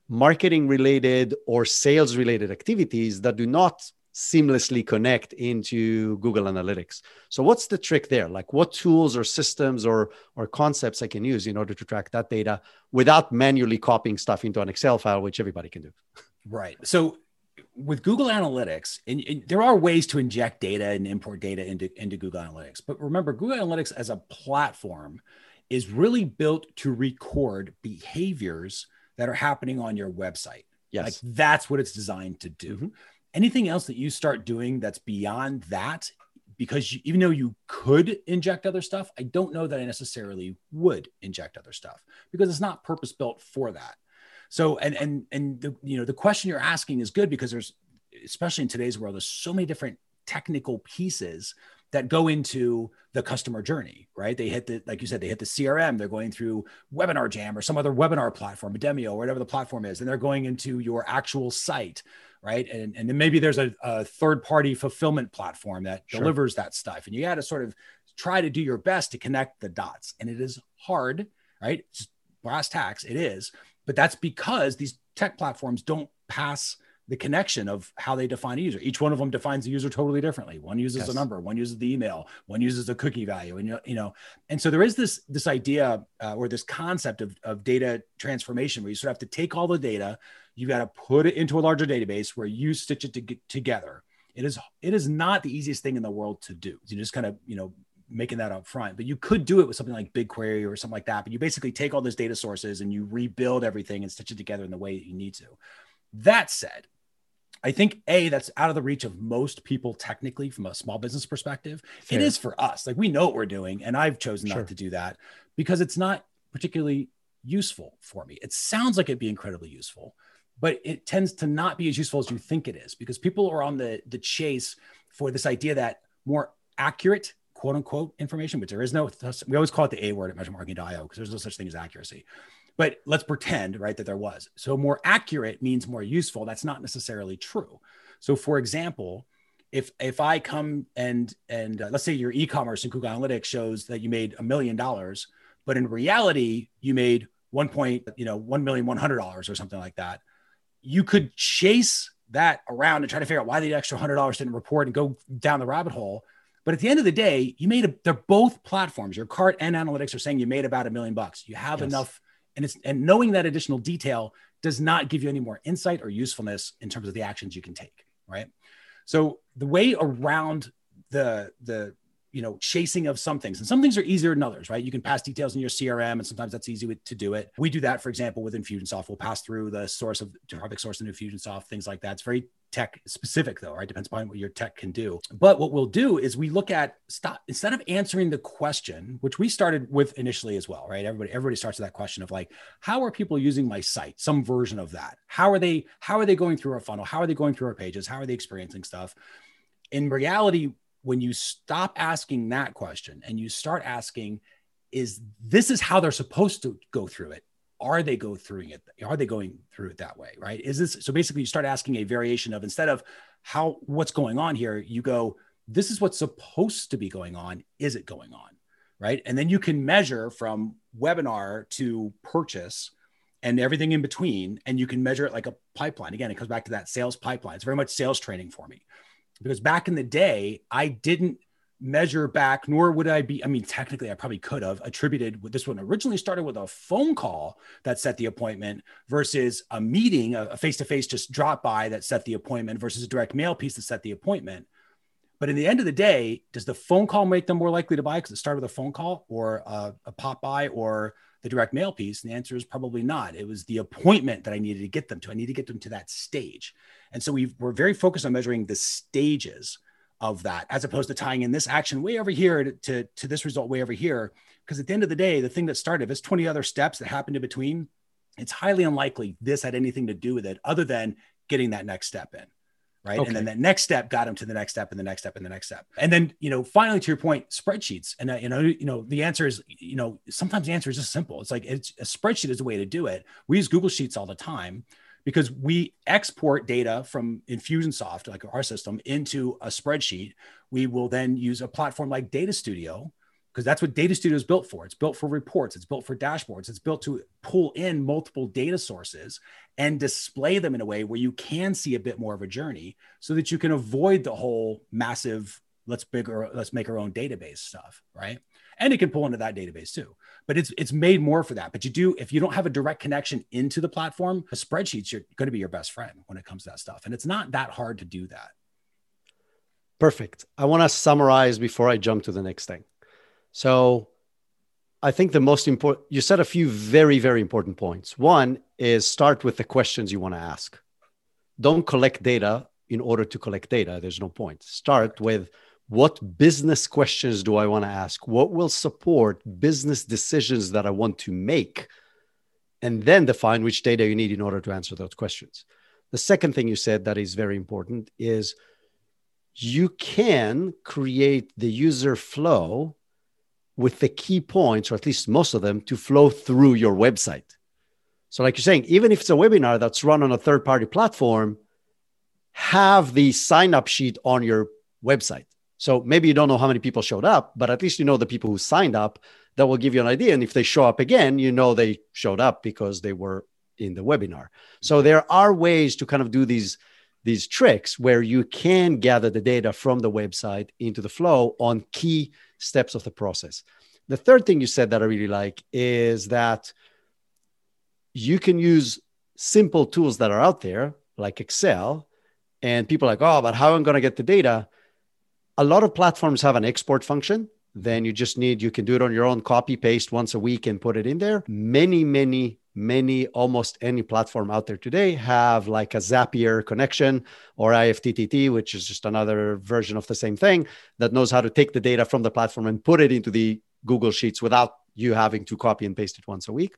marketing related or sales related activities that do not seamlessly connect into Google Analytics. So what's the trick there? Like what tools or systems or or concepts I can use in order to track that data without manually copying stuff into an Excel file, which everybody can do. Right. So with Google Analytics, and, and, there are ways to inject data and import data into, into Google Analytics. But remember, Google Analytics as a platform is really built to record behaviors that are happening on your website. Yes. Like that's what it's designed to do. Mm-hmm anything else that you start doing that's beyond that because you, even though you could inject other stuff i don't know that i necessarily would inject other stuff because it's not purpose built for that so and and and the you know the question you're asking is good because there's especially in today's world there's so many different technical pieces that go into the customer journey, right? They hit the, like you said, they hit the CRM, they're going through Webinar Jam or some other webinar platform, a Demio, or whatever the platform is, and they're going into your actual site right? And, and then maybe there's a, a third party fulfillment platform that sure. delivers that stuff. And you got to sort of try to do your best to connect the dots. And it is hard, right? Just brass tacks, it is. But that's because these tech platforms don't pass the connection of how they define a user. Each one of them defines the user totally differently. One uses yes. a number, one uses the email, one uses a cookie value, and you know, and so there is this this idea uh, or this concept of, of data transformation where you sort of have to take all the data, you got to put it into a larger database where you stitch it to together. It is it is not the easiest thing in the world to do. You just kind of you know making that up front, but you could do it with something like BigQuery or something like that. But you basically take all those data sources and you rebuild everything and stitch it together in the way that you need to. That said, I think a that's out of the reach of most people technically from a small business perspective. Fair. It is for us. Like we know what we're doing, and I've chosen sure. not to do that because it's not particularly useful for me. It sounds like it'd be incredibly useful, but it tends to not be as useful as you think it is because people are on the the chase for this idea that more accurate quote unquote information, which there is no, we always call it the A word at measurementmarketing.io because there's no such thing as accuracy. But let's pretend, right, that there was. So more accurate means more useful. That's not necessarily true. So, for example, if if I come and and uh, let's say your e-commerce and Google Analytics shows that you made a million dollars, but in reality you made one point, you know, one million one hundred dollars or something like that, you could chase that around and try to figure out why the extra hundred dollars didn't report and go down the rabbit hole. But at the end of the day, you made a, they're both platforms. Your cart and analytics are saying you made about a million bucks. You have yes. enough, and it's and knowing that additional detail does not give you any more insight or usefulness in terms of the actions you can take. Right. So the way around the the you know chasing of some things. And some things are easier than others right? You can pass details in your crm and sometimes that's easy to do it. We do that for example with infusionsoft. We'll pass through the source of traffic source in infusionsoft things like that. It's very tech specific though right? Depends upon what your tech can do. But what we'll do is we look at stop instead of answering the question which we started with initially as well right? Everybody everybody starts with that question of like how are people using my site? Some version of that. How are they how are they going through our funnel? How are they going through our pages? How are they experiencing stuff? In reality when you stop asking that question and you start asking is this is how they're supposed to go through it. Are they go through it? Are they going through it that way right? Is this so basically you start asking a variation of instead of how what's going on here you go this is what's supposed to be going on. Is it going on right? And then you can measure from webinar to purchase and everything in between and you can measure it like a pipeline. Again it comes back to that sales pipeline. It's very much sales training for me because back in the day, I didn't measure back, nor would I be. I mean, technically, I probably could have attributed this one originally started with a phone call that set the appointment versus a meeting, a face to face just drop by that set the appointment versus a direct mail piece that set the appointment. But in the end of the day, does the phone call make them more likely to buy because it started with a phone call or a, a pop by or the direct mail piece? And the answer is probably not. It was the appointment that I needed to get them to. I need to get them to that stage. And so we we're very focused on measuring the stages of that as opposed to tying in this action way over here to, to, this result way over here. Because at the end of the day, the thing that started, it's 20 other steps that happened in between, it's highly unlikely this had anything to do with it other than getting that next step in right? Okay. and then that next step got him to the next step and the next step and the next step. And then you know finally to your point spreadsheets. And uh, you know you know the answer is you know sometimes the answer is just simple. It's like it's a spreadsheet is the way to do it. We use google sheets all the time because we export data from Infusionsoft, like our system, into a spreadsheet. We will then use a platform like Data Studio because that's what Data Studio is built for. It's built for reports, it's built for dashboards, it's built to pull in multiple data sources and display them in a way where you can see a bit more of a journey so that you can avoid the whole massive let's bigger let's make our own database stuff, right? And it can pull into that database too but it's it's made more for that. But you do if you don't have a direct connection into the platform, the spreadsheets are going to be your best friend when it comes to that stuff, and it's not that hard to do that. Perfect. I want to summarize before I jump to the next thing. So, I think the most important you said a few very very important points. One is start with the questions you want to ask. Don't collect data in order to collect data. There's no point. Start with what business questions do I want to ask? What will support business decisions that I want to make? And then define which data you need in order to answer those questions. The second thing you said that is very important is you can create the user flow with the key points, or at least most of them, to flow through your website. So, like you're saying, even if it's a webinar that's run on a third party platform, have the sign up sheet on your website so maybe you don't know how many people showed up, but at least you know the people who signed up. That will give you an idea. And if they show up again, you know they showed up because they were in the webinar. So mm-hmm. there are ways to kind of do these these tricks where you can gather the data from the website into the flow on key steps of the process. The third thing you said that I really like is that you can use simple tools that are out there like Excel and people are like, oh, but how am I going to get the data? a lot of platforms have an export function then you just need you can do it on your own copy paste once a week and put it in there many many many almost any platform out there today have like a zapier connection or ifttt which is just another version of the same thing that knows how to take the data from the platform and put it into the google sheets without you having to copy and paste it once a week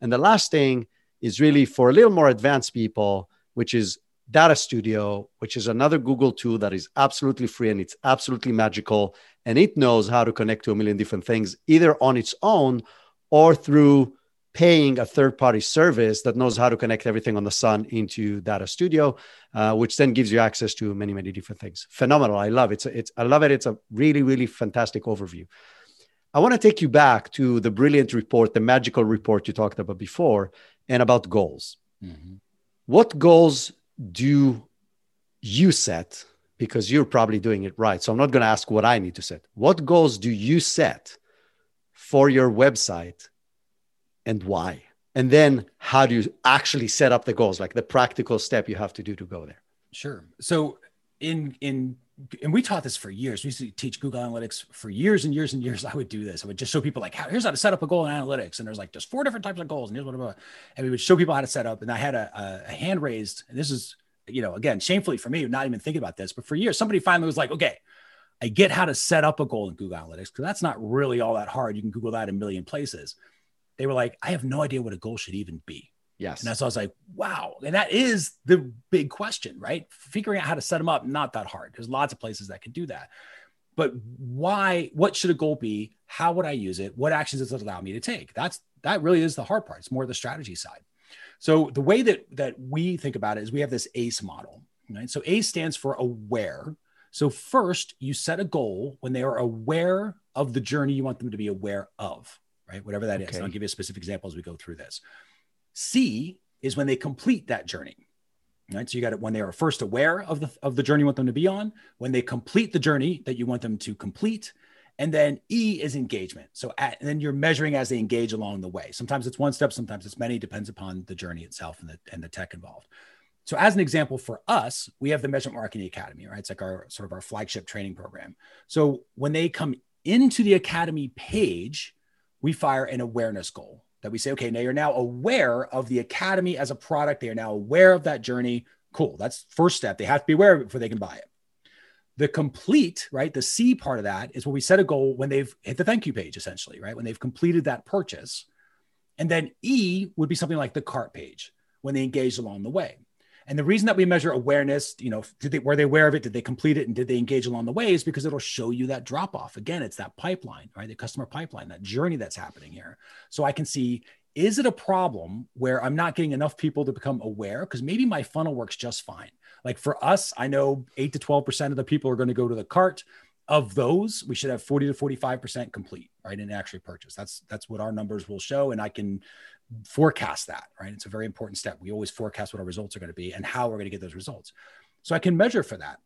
and the last thing is really for a little more advanced people, which is Data Studio, which is another Google tool that is absolutely free and it's absolutely magical. And it knows how to connect to a million different things, either on its own or through paying a third party service that knows how to connect everything on the sun into Data Studio, uh, which then gives you access to many, many different things. Phenomenal. I love it. It's, it's, I love it. It's a really, really fantastic overview. I want to take you back to the brilliant report, the magical report you talked about before, and about goals. Mm-hmm. What goals do you set? Because you're probably doing it right. So I'm not going to ask what I need to set. What goals do you set for your website and why? And then how do you actually set up the goals, like the practical step you have to do to go there? Sure. So in in and we taught this for years. We used to teach Google Analytics for years and years and years. I would do this. I would just show people like, how, here's how to set up a goal in analytics. And there's like, there's four different types of goals. And here's what, about. and we would show people how to set up. And I had a, a hand raised, and this is, you know, again, shamefully for me, not even thinking about this, but for years, somebody finally was like, okay, I get how to set up a goal in Google Analytics because that's not really all that hard. You can Google that a million places. They were like, I have no idea what a goal should even be. Yes. And that's I was like, wow. And that is the big question, right? Figuring out how to set them up, not that hard. There's lots of places that can do that. But why, what should a goal be? How would I use it? What actions does it allow me to take? That's that really is the hard part. It's more the strategy side. So the way that that we think about it is we have this ACE model, right? So ACE stands for aware. So first, you set a goal when they are aware of the journey you want them to be aware of, right? Whatever that okay. is. And I'll give you a specific example as we go through this. C is when they complete that journey. Right. So you got it when they are first aware of the of the journey you want them to be on, when they complete the journey that you want them to complete, and then E is engagement. So at, then you're measuring as they engage along the way. Sometimes it's one step, sometimes it's many, depends upon the journey itself and the and the tech involved. So as an example for us, we have the Measurement Marketing Academy, right? It's like our sort of our flagship training program. So when they come into the academy page, we fire an awareness goal that we say, okay, now you're now aware of the academy as a product. They are now aware of that journey. Cool. That's first step. They have to be aware of it before they can buy it. The complete, right? The C part of that is when we set a goal when they've hit the thank you page, essentially, right? When they've completed that purchase. And then E would be something like the cart page when they engage along the way. And the reason that we measure awareness, you know, did they were they aware of it? Did they complete it? And did they engage along the way? Is because it'll show you that drop off. Again, it's that pipeline, right? The customer pipeline, that journey that's happening here. So I can see is it a problem where I'm not getting enough people to become aware? Because maybe my funnel works just fine. Like for us, I know eight to 12% of the people are going to go to the cart. Of those, we should have 40 to 45% complete, right? And actually purchase. That's that's what our numbers will show. And I can forecast that, right? It's a very important step. We always forecast what our results are going to be and how we're going to get those results. So I can measure for that.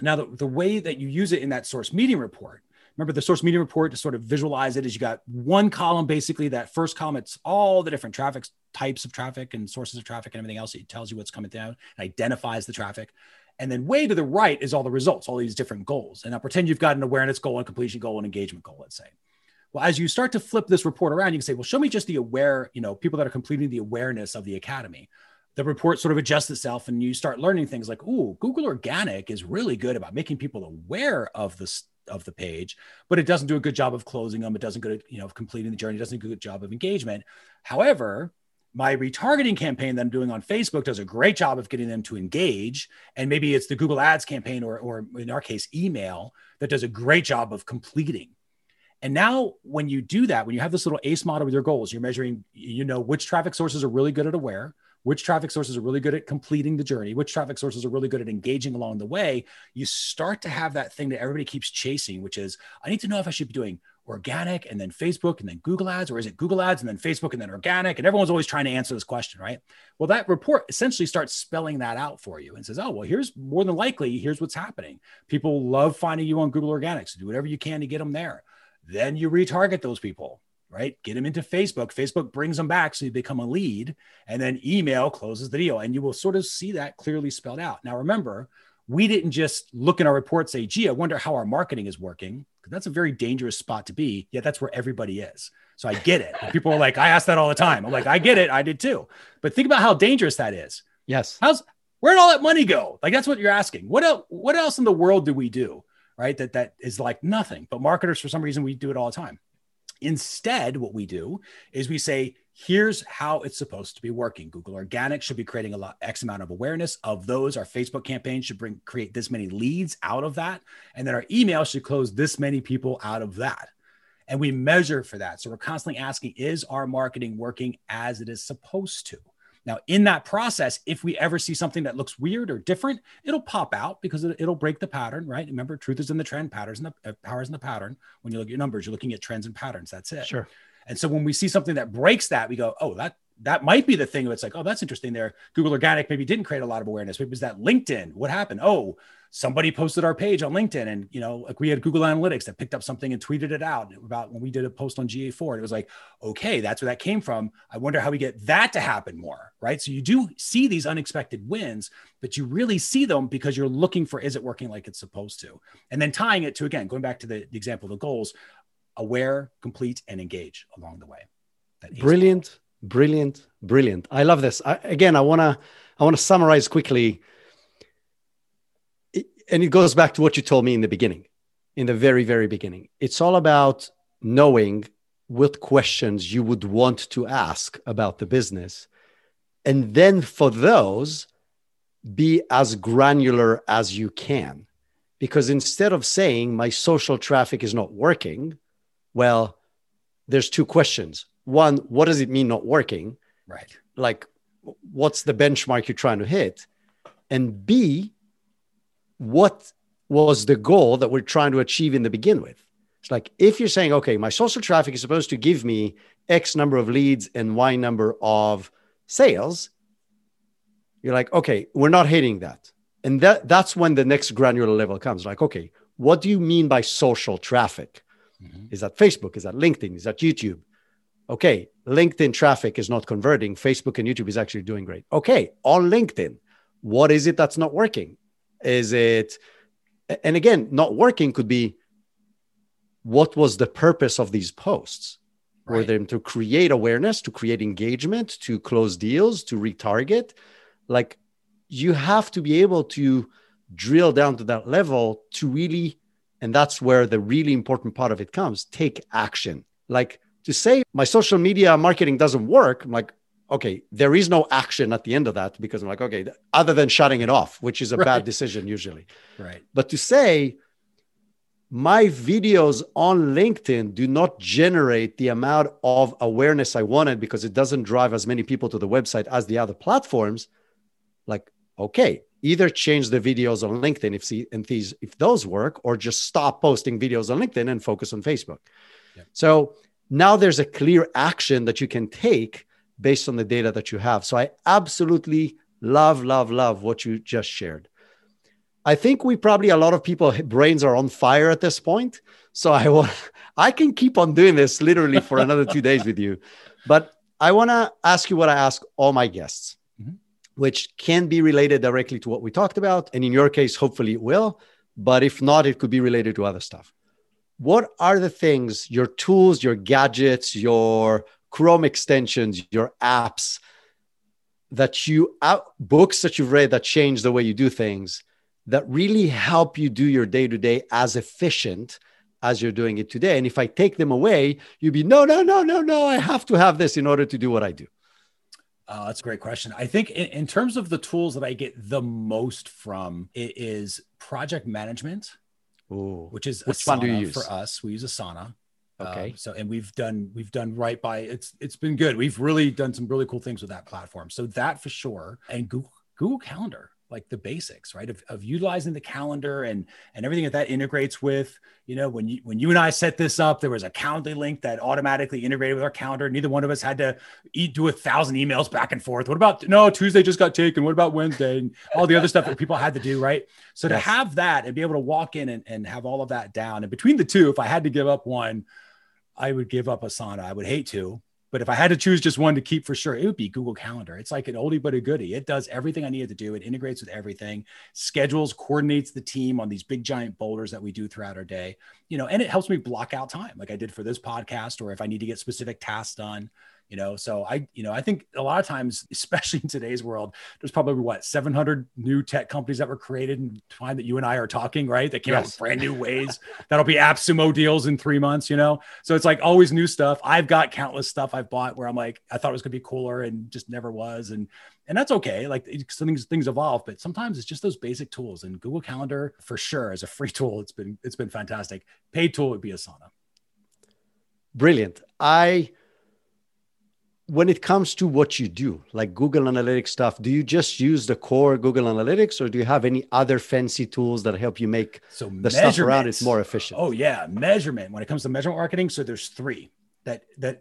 Now, the, the way that you use it in that source medium report, remember the source medium report to sort of visualize it is you got one column, basically that first column, it's all the different traffic types of traffic and sources of traffic and everything else. It tells you what's coming down and identifies the traffic. And then way to the right is all the results, all these different goals. And now pretend you've got an awareness goal, and completion goal, and engagement goal, let's say. Well, as you start to flip this report around, you can say, well, show me just the aware, you know, people that are completing the awareness of the academy. The report sort of adjusts itself and you start learning things like, oh, Google Organic is really good about making people aware of the of the page, but it doesn't do a good job of closing them. It doesn't good, you know, completing the journey. It doesn't do a good job of engagement. However, my retargeting campaign that I'm doing on Facebook does a great job of getting them to engage. And maybe it's the Google Ads campaign or, or in our case, email that does a great job of completing and now, when you do that, when you have this little ACE model with your goals, you're measuring, you know, which traffic sources are really good at aware, which traffic sources are really good at completing the journey, which traffic sources are really good at engaging along the way. You start to have that thing that everybody keeps chasing, which is, I need to know if I should be doing organic and then Facebook and then Google ads, or is it Google ads and then Facebook and then organic? And everyone's always trying to answer this question, right? Well, that report essentially starts spelling that out for you and says, oh, well, here's more than likely, here's what's happening. People love finding you on Google Organics. So do whatever you can to get them there. Then you retarget those people, right? Get them into Facebook. Facebook brings them back so you become a lead, and then email closes the deal. And you will sort of see that clearly spelled out. Now, remember, we didn't just look in our report, say, gee, I wonder how our marketing is working. That's a very dangerous spot to be. Yet that's where everybody is. So I get it. People are like, I ask that all the time. I'm like, I get it. I did too. But think about how dangerous that is. Yes. How's where'd all that money go? Like that's what you're asking. What else? What else in the world do we do? Right? That that is like nothing. But marketers, for some reason, we do it all the time. Instead, what we do is we say, here's how it's supposed to be working. Google Organic should be creating a lot X amount of awareness of those. Our Facebook campaign should bring create this many leads out of that. And then our email should close this many people out of that. And we measure for that. So we're constantly asking, is our marketing working as it is supposed to? Now, in that process, if we ever see something that looks weird or different, it'll pop out because it, will break the pattern, right? Remember, truth is in the trend, patterns in the uh, powers in the pattern. When you look at your numbers, you're looking at trends and patterns. That's it. Sure. And so when we see something that breaks that, we go, oh, that that might be the thing. It's like, oh, that's interesting. There, Google Organic maybe didn't create a lot of awareness. Maybe it was that LinkedIn. What happened? Oh, somebody posted our page on LinkedIn and, you know, like we had Google Analytics that picked up something and tweeted it out about when we did a post on GA4. It was like, okay, that's where that came from. I wonder how we get that to happen more, right? So you do see these unexpected wins, but you really see them because you're looking for, is it working like it's supposed to? And then tying it to, again, going back to the, the example of the goals, aware, complete, and engage along the way. Brilliant, brilliant, brilliant. I love this. I, again, I want to I want to summarize quickly and it goes back to what you told me in the beginning, in the very, very beginning. It's all about knowing what questions you would want to ask about the business. And then for those, be as granular as you can. Because instead of saying my social traffic is not working, well, there's two questions. One, what does it mean not working? Right. Like, what's the benchmark you're trying to hit? And B, what was the goal that we're trying to achieve in the begin with. It's like if you're saying, okay, my social traffic is supposed to give me X number of leads and Y number of sales, you're like, okay, we're not hitting that. And that that's when the next granular level comes. Like, okay, what do you mean by social traffic? Mm-hmm. Is that Facebook? Is that LinkedIn? Is that YouTube? Okay, LinkedIn traffic is not converting. Facebook and YouTube is actually doing great. Okay, on LinkedIn, what is it that's not working? Is it, and again, not working could be what was the purpose of these posts? Right. Were them to create awareness, to create engagement, to close deals, to retarget? Like you have to be able to drill down to that level to really, and that's where the really important part of it comes take action. Like to say my social media marketing doesn't work, I'm like, okay, there is no action at the end of that because I'm like, okay, other than shutting it off, which is a right. bad decision usually. Right. But to say, my videos on LinkedIn do not generate the amount of awareness I wanted because it doesn't drive as many people to the website as the other platforms. Like, okay, either change the videos on LinkedIn if see and these if those work, or just stop posting videos on LinkedIn and focus on Facebook. Yeah. So now there's a clear action that you can take based on the data that you have. So I absolutely love, love, love what you just shared. I think we probably a lot of people brains are on fire at this point. So I want I can keep on doing this literally for another two days with you. But I want to ask you what I ask all my guests, mm-hmm. which can be related directly to what we talked about. And in your case, hopefully it will. But if not, it could be related to other stuff. What are the things, your tools, your gadgets, your Chrome extensions, your apps that you out books that you've read that change the way you do things that really help you do your day to day as efficient as you're doing it today. And if I take them away, you'd be no, no, no, no, no. I have to have this in order to do what I do. Uh, that's a great question. I think in, in, terms of the tools that I get the most from, it is project management, Ooh. which is which one do you use for us? We use Asana. Okay. Um, so and we've done we've done right by it's it's been good. We've really done some really cool things with that platform. So that for sure. And Google Google Calendar, like the basics, right? Of, of utilizing the calendar and and everything that that integrates with. You know, when you when you and I set this up, there was a calendar link that automatically integrated with our calendar. Neither one of us had to eat, do a thousand emails back and forth. What about no Tuesday just got taken? What about Wednesday and all the other stuff that people had to do, right? So yes. to have that and be able to walk in and, and have all of that down, and between the two, if I had to give up one I would give up Asana. I would hate to, but if I had to choose just one to keep for sure, it would be Google Calendar. It's like an oldie but a goodie. It does everything I needed to do. It integrates with everything, schedules, coordinates the team on these big giant boulders that we do throughout our day. You know, and it helps me block out time, like I did for this podcast, or if I need to get specific tasks done. You know? So i you know i think a lot of times especially in today's world there's probably what 700 new tech companies that were created in time that you and i are talking right? That came yes. out with brand new ways that'll be AppSumo deals in three months you know? So it's like always new stuff. I've got countless stuff i've bought where i'm like i thought it was going to be cooler and just never was and and that's okay. Like things things evolve but sometimes it's just those basic tools and google calendar for sure as a free tool. It's been it's been fantastic. Paid tool would be asana. Brilliant. I when it comes to what you do, like Google Analytics stuff, do you just use the core Google Analytics or do you have any other fancy tools that help you make so the stuff around it more efficient? Oh, yeah. Measurement. When it comes to measurement marketing, so there's three that that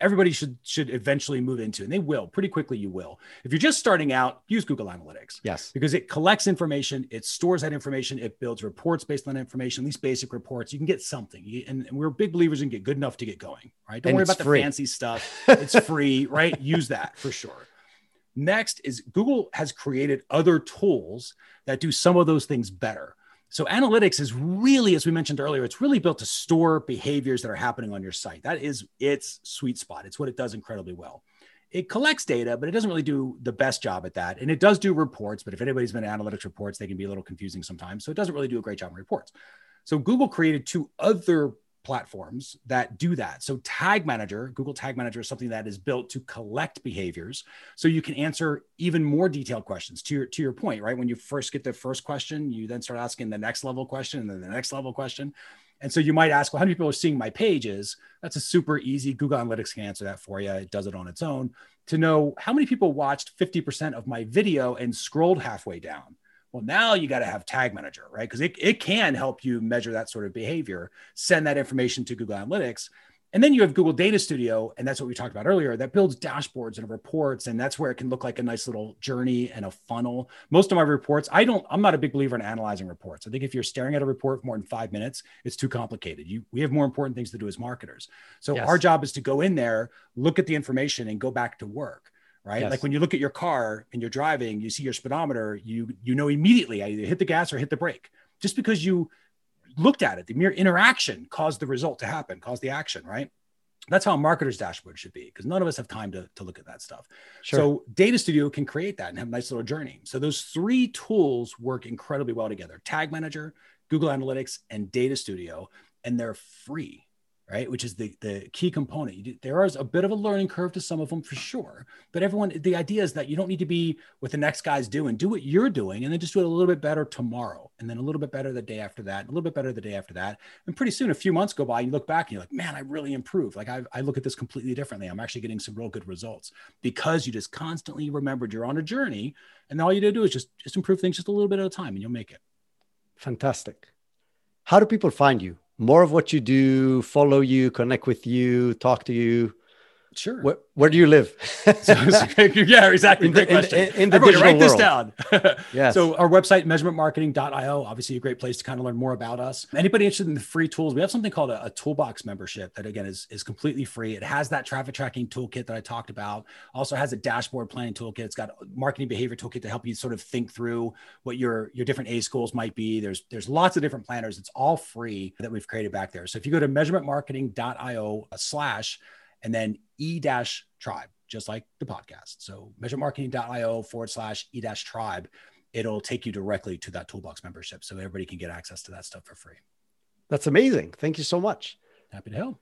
everybody should should eventually move into and they will pretty quickly you will. If you're just starting out use google analytics. Yes. Because it collects information it stores that information it builds reports based on information these basic reports. You can get something. And, and we're big believers in get good enough to get going right? Don't and worry about free. the fancy stuff. It's free right? Use that for sure. Next is google has created other tools that do some of those things better so analytics is really, as we mentioned earlier, it's really built to store behaviors that are happening on your site. That is its sweet spot. It's what it does incredibly well. It collects data, but it doesn't really do the best job at that. And it does do reports, but if anybody's been analytics reports, they can be a little confusing sometimes. So it doesn't really do a great job in reports. So Google created two other platforms that do that. So Tag Manager, Google Tag Manager is something that is built to collect behaviors so you can answer even more detailed questions. To your to your point, right? When you first get the first question, you then start asking the next level question and then the next level question. And so you might ask, well, how many people are seeing my pages? That's a super easy. Google Analytics can answer that for you. It does it on its own. To know how many people watched 50% of my video and scrolled halfway down well, now you got to have Tag Manager, right? Because it, it can help you measure that sort of behavior, send that information to Google Analytics. And then you have Google Data Studio, and that's what we talked about earlier, that builds dashboards and reports. And that's where it can look like a nice little journey and a funnel. Most of my reports, I don't, I'm not a big believer in analyzing reports. I think if you're staring at a report for more than five minutes, it's too complicated. You, we have more important things to do as marketers. So yes. our job is to go in there, look at the information, and go back to work right? Yes. Like when you look at your car and you're driving, you see your speedometer, you you know immediately I either hit the gas or hit the brake. Just because you looked at it, the mere interaction caused the result to happen, caused the action, right? That's how a marketer's dashboard should be because none of us have time to, to look at that stuff. Sure. So Data Studio can create that and have a nice little journey. So those three tools work incredibly well together. Tag Manager, Google Analytics, and Data Studio, and they're free right? Which is the the key component. There is a bit of a learning curve to some of them for sure, but everyone, the idea is that you don't need to be what the next guy's doing. Do what you're doing, and then just do it a little bit better tomorrow, and then a little bit better the day after that, a little bit better the day after that, and pretty soon, a few months go by, and you look back and you're like, man, I really improved. Like I, I look at this completely differently. I'm actually getting some real good results because you just constantly remembered you're on a journey, and all you do is just just improve things just a little bit at a time, and you'll make it. Fantastic. How do people find you? More of what you do, follow you, connect with you, talk to you? Sure. Where, where do you live? yeah, exactly. Great question. In, in the Everybody, write world. this down. yeah. So our website, measurementmarketing.io, obviously a great place to kind of learn more about us. Anybody interested in the free tools, we have something called a, a, toolbox membership that again is, is completely free. It has that traffic tracking toolkit that I talked about. Also has a dashboard planning toolkit. It's got marketing behavior toolkit to help you sort of think through what your, your different ACE goals might be. There's, there's lots of different planners. It's all free that we've created back there. So if you go to measurementmarketing.io slash and then e dash tribe, just like the podcast. So measuremarketing.io forward slash e dash tribe. It'll take you directly to that toolbox membership. So everybody can get access to that stuff for free. That's amazing. Thank you so much. Happy to help.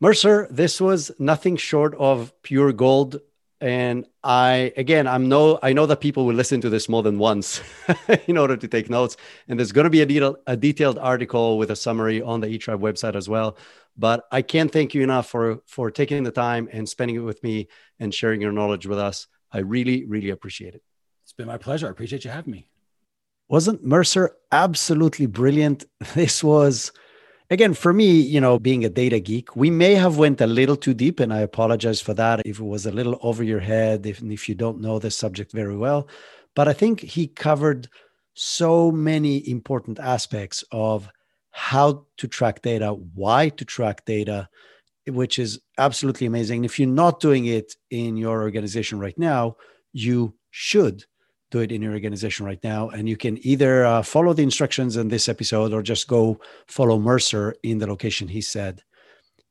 Mercer, this was nothing short of pure gold. And I, again, I'm no, I know that people will listen to this more than once in order to take notes. And there's going to be a, detail, a detailed article with a summary on the eTribe website as well. But I can't thank you enough for for taking the time and spending it with me and sharing your knowledge with us. I really, really appreciate it. It's been my pleasure. I appreciate you having me. Wasn't Mercer absolutely brilliant? This was again for me you know being a data geek we may have went a little too deep and i apologize for that if it was a little over your head if, if you don't know the subject very well but i think he covered so many important aspects of how to track data, why to track data, which is absolutely amazing. If you're not doing it in your organization right now, you should do it in your organization right now. And you can either uh, follow the instructions in this episode or just go follow Mercer in the location he said.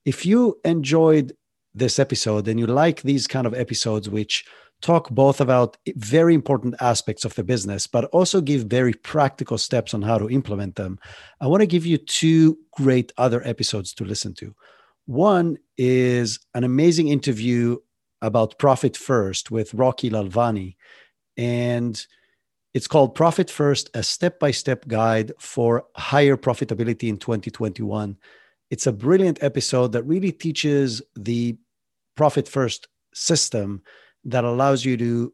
If you enjoyed this episode and you like these kind of episodes, which talk both about very important aspects of the business, but also give very practical steps on how to implement them, I want to give you two great other episodes to listen to. One is an amazing interview about Profit First with Rocky Lalvani. And it's called Profit First, a step by step guide for higher profitability in 2021. It's a brilliant episode that really teaches the Profit First system that allows you to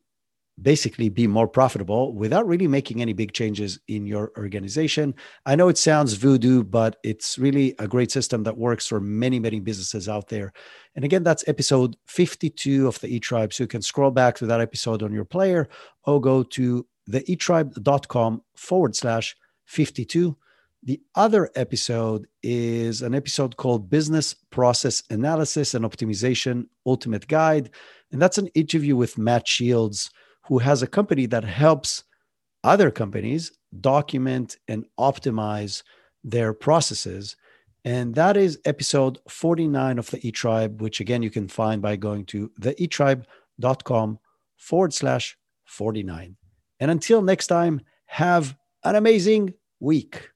basically be more profitable without really making any big changes in your organization. I know it sounds voodoo, but it's really a great system that works for many, many businesses out there. And again, that's episode 52 of the E Tribe. So you can scroll back to that episode on your player or go to theetribe.com forward slash 52. The other episode is an episode called Business Process Analysis and Optimization Ultimate Guide. And that's an interview with Matt Shields, who has a company that helps other companies document and optimize their processes. And that is episode 49 of the E Tribe, which again you can find by going to theetribe.com forward slash 49. And until next time, have an amazing week.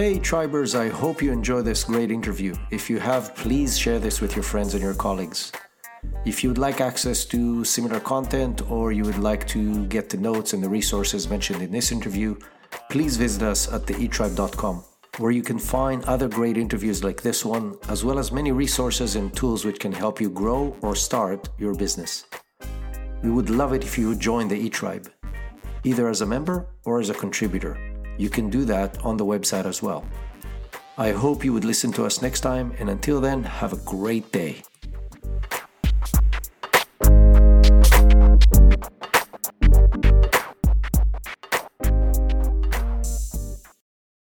Hey, Tribers, I hope you enjoy this great interview. If you have, please share this with your friends and your colleagues. If you would like access to similar content or you would like to get the notes and the resources mentioned in this interview, please visit us at theetribe.com, where you can find other great interviews like this one, as well as many resources and tools which can help you grow or start your business. We would love it if you would join the E Tribe, either as a member or as a contributor you can do that on the website as well. I hope you would listen to us next time, and until then, have a great day.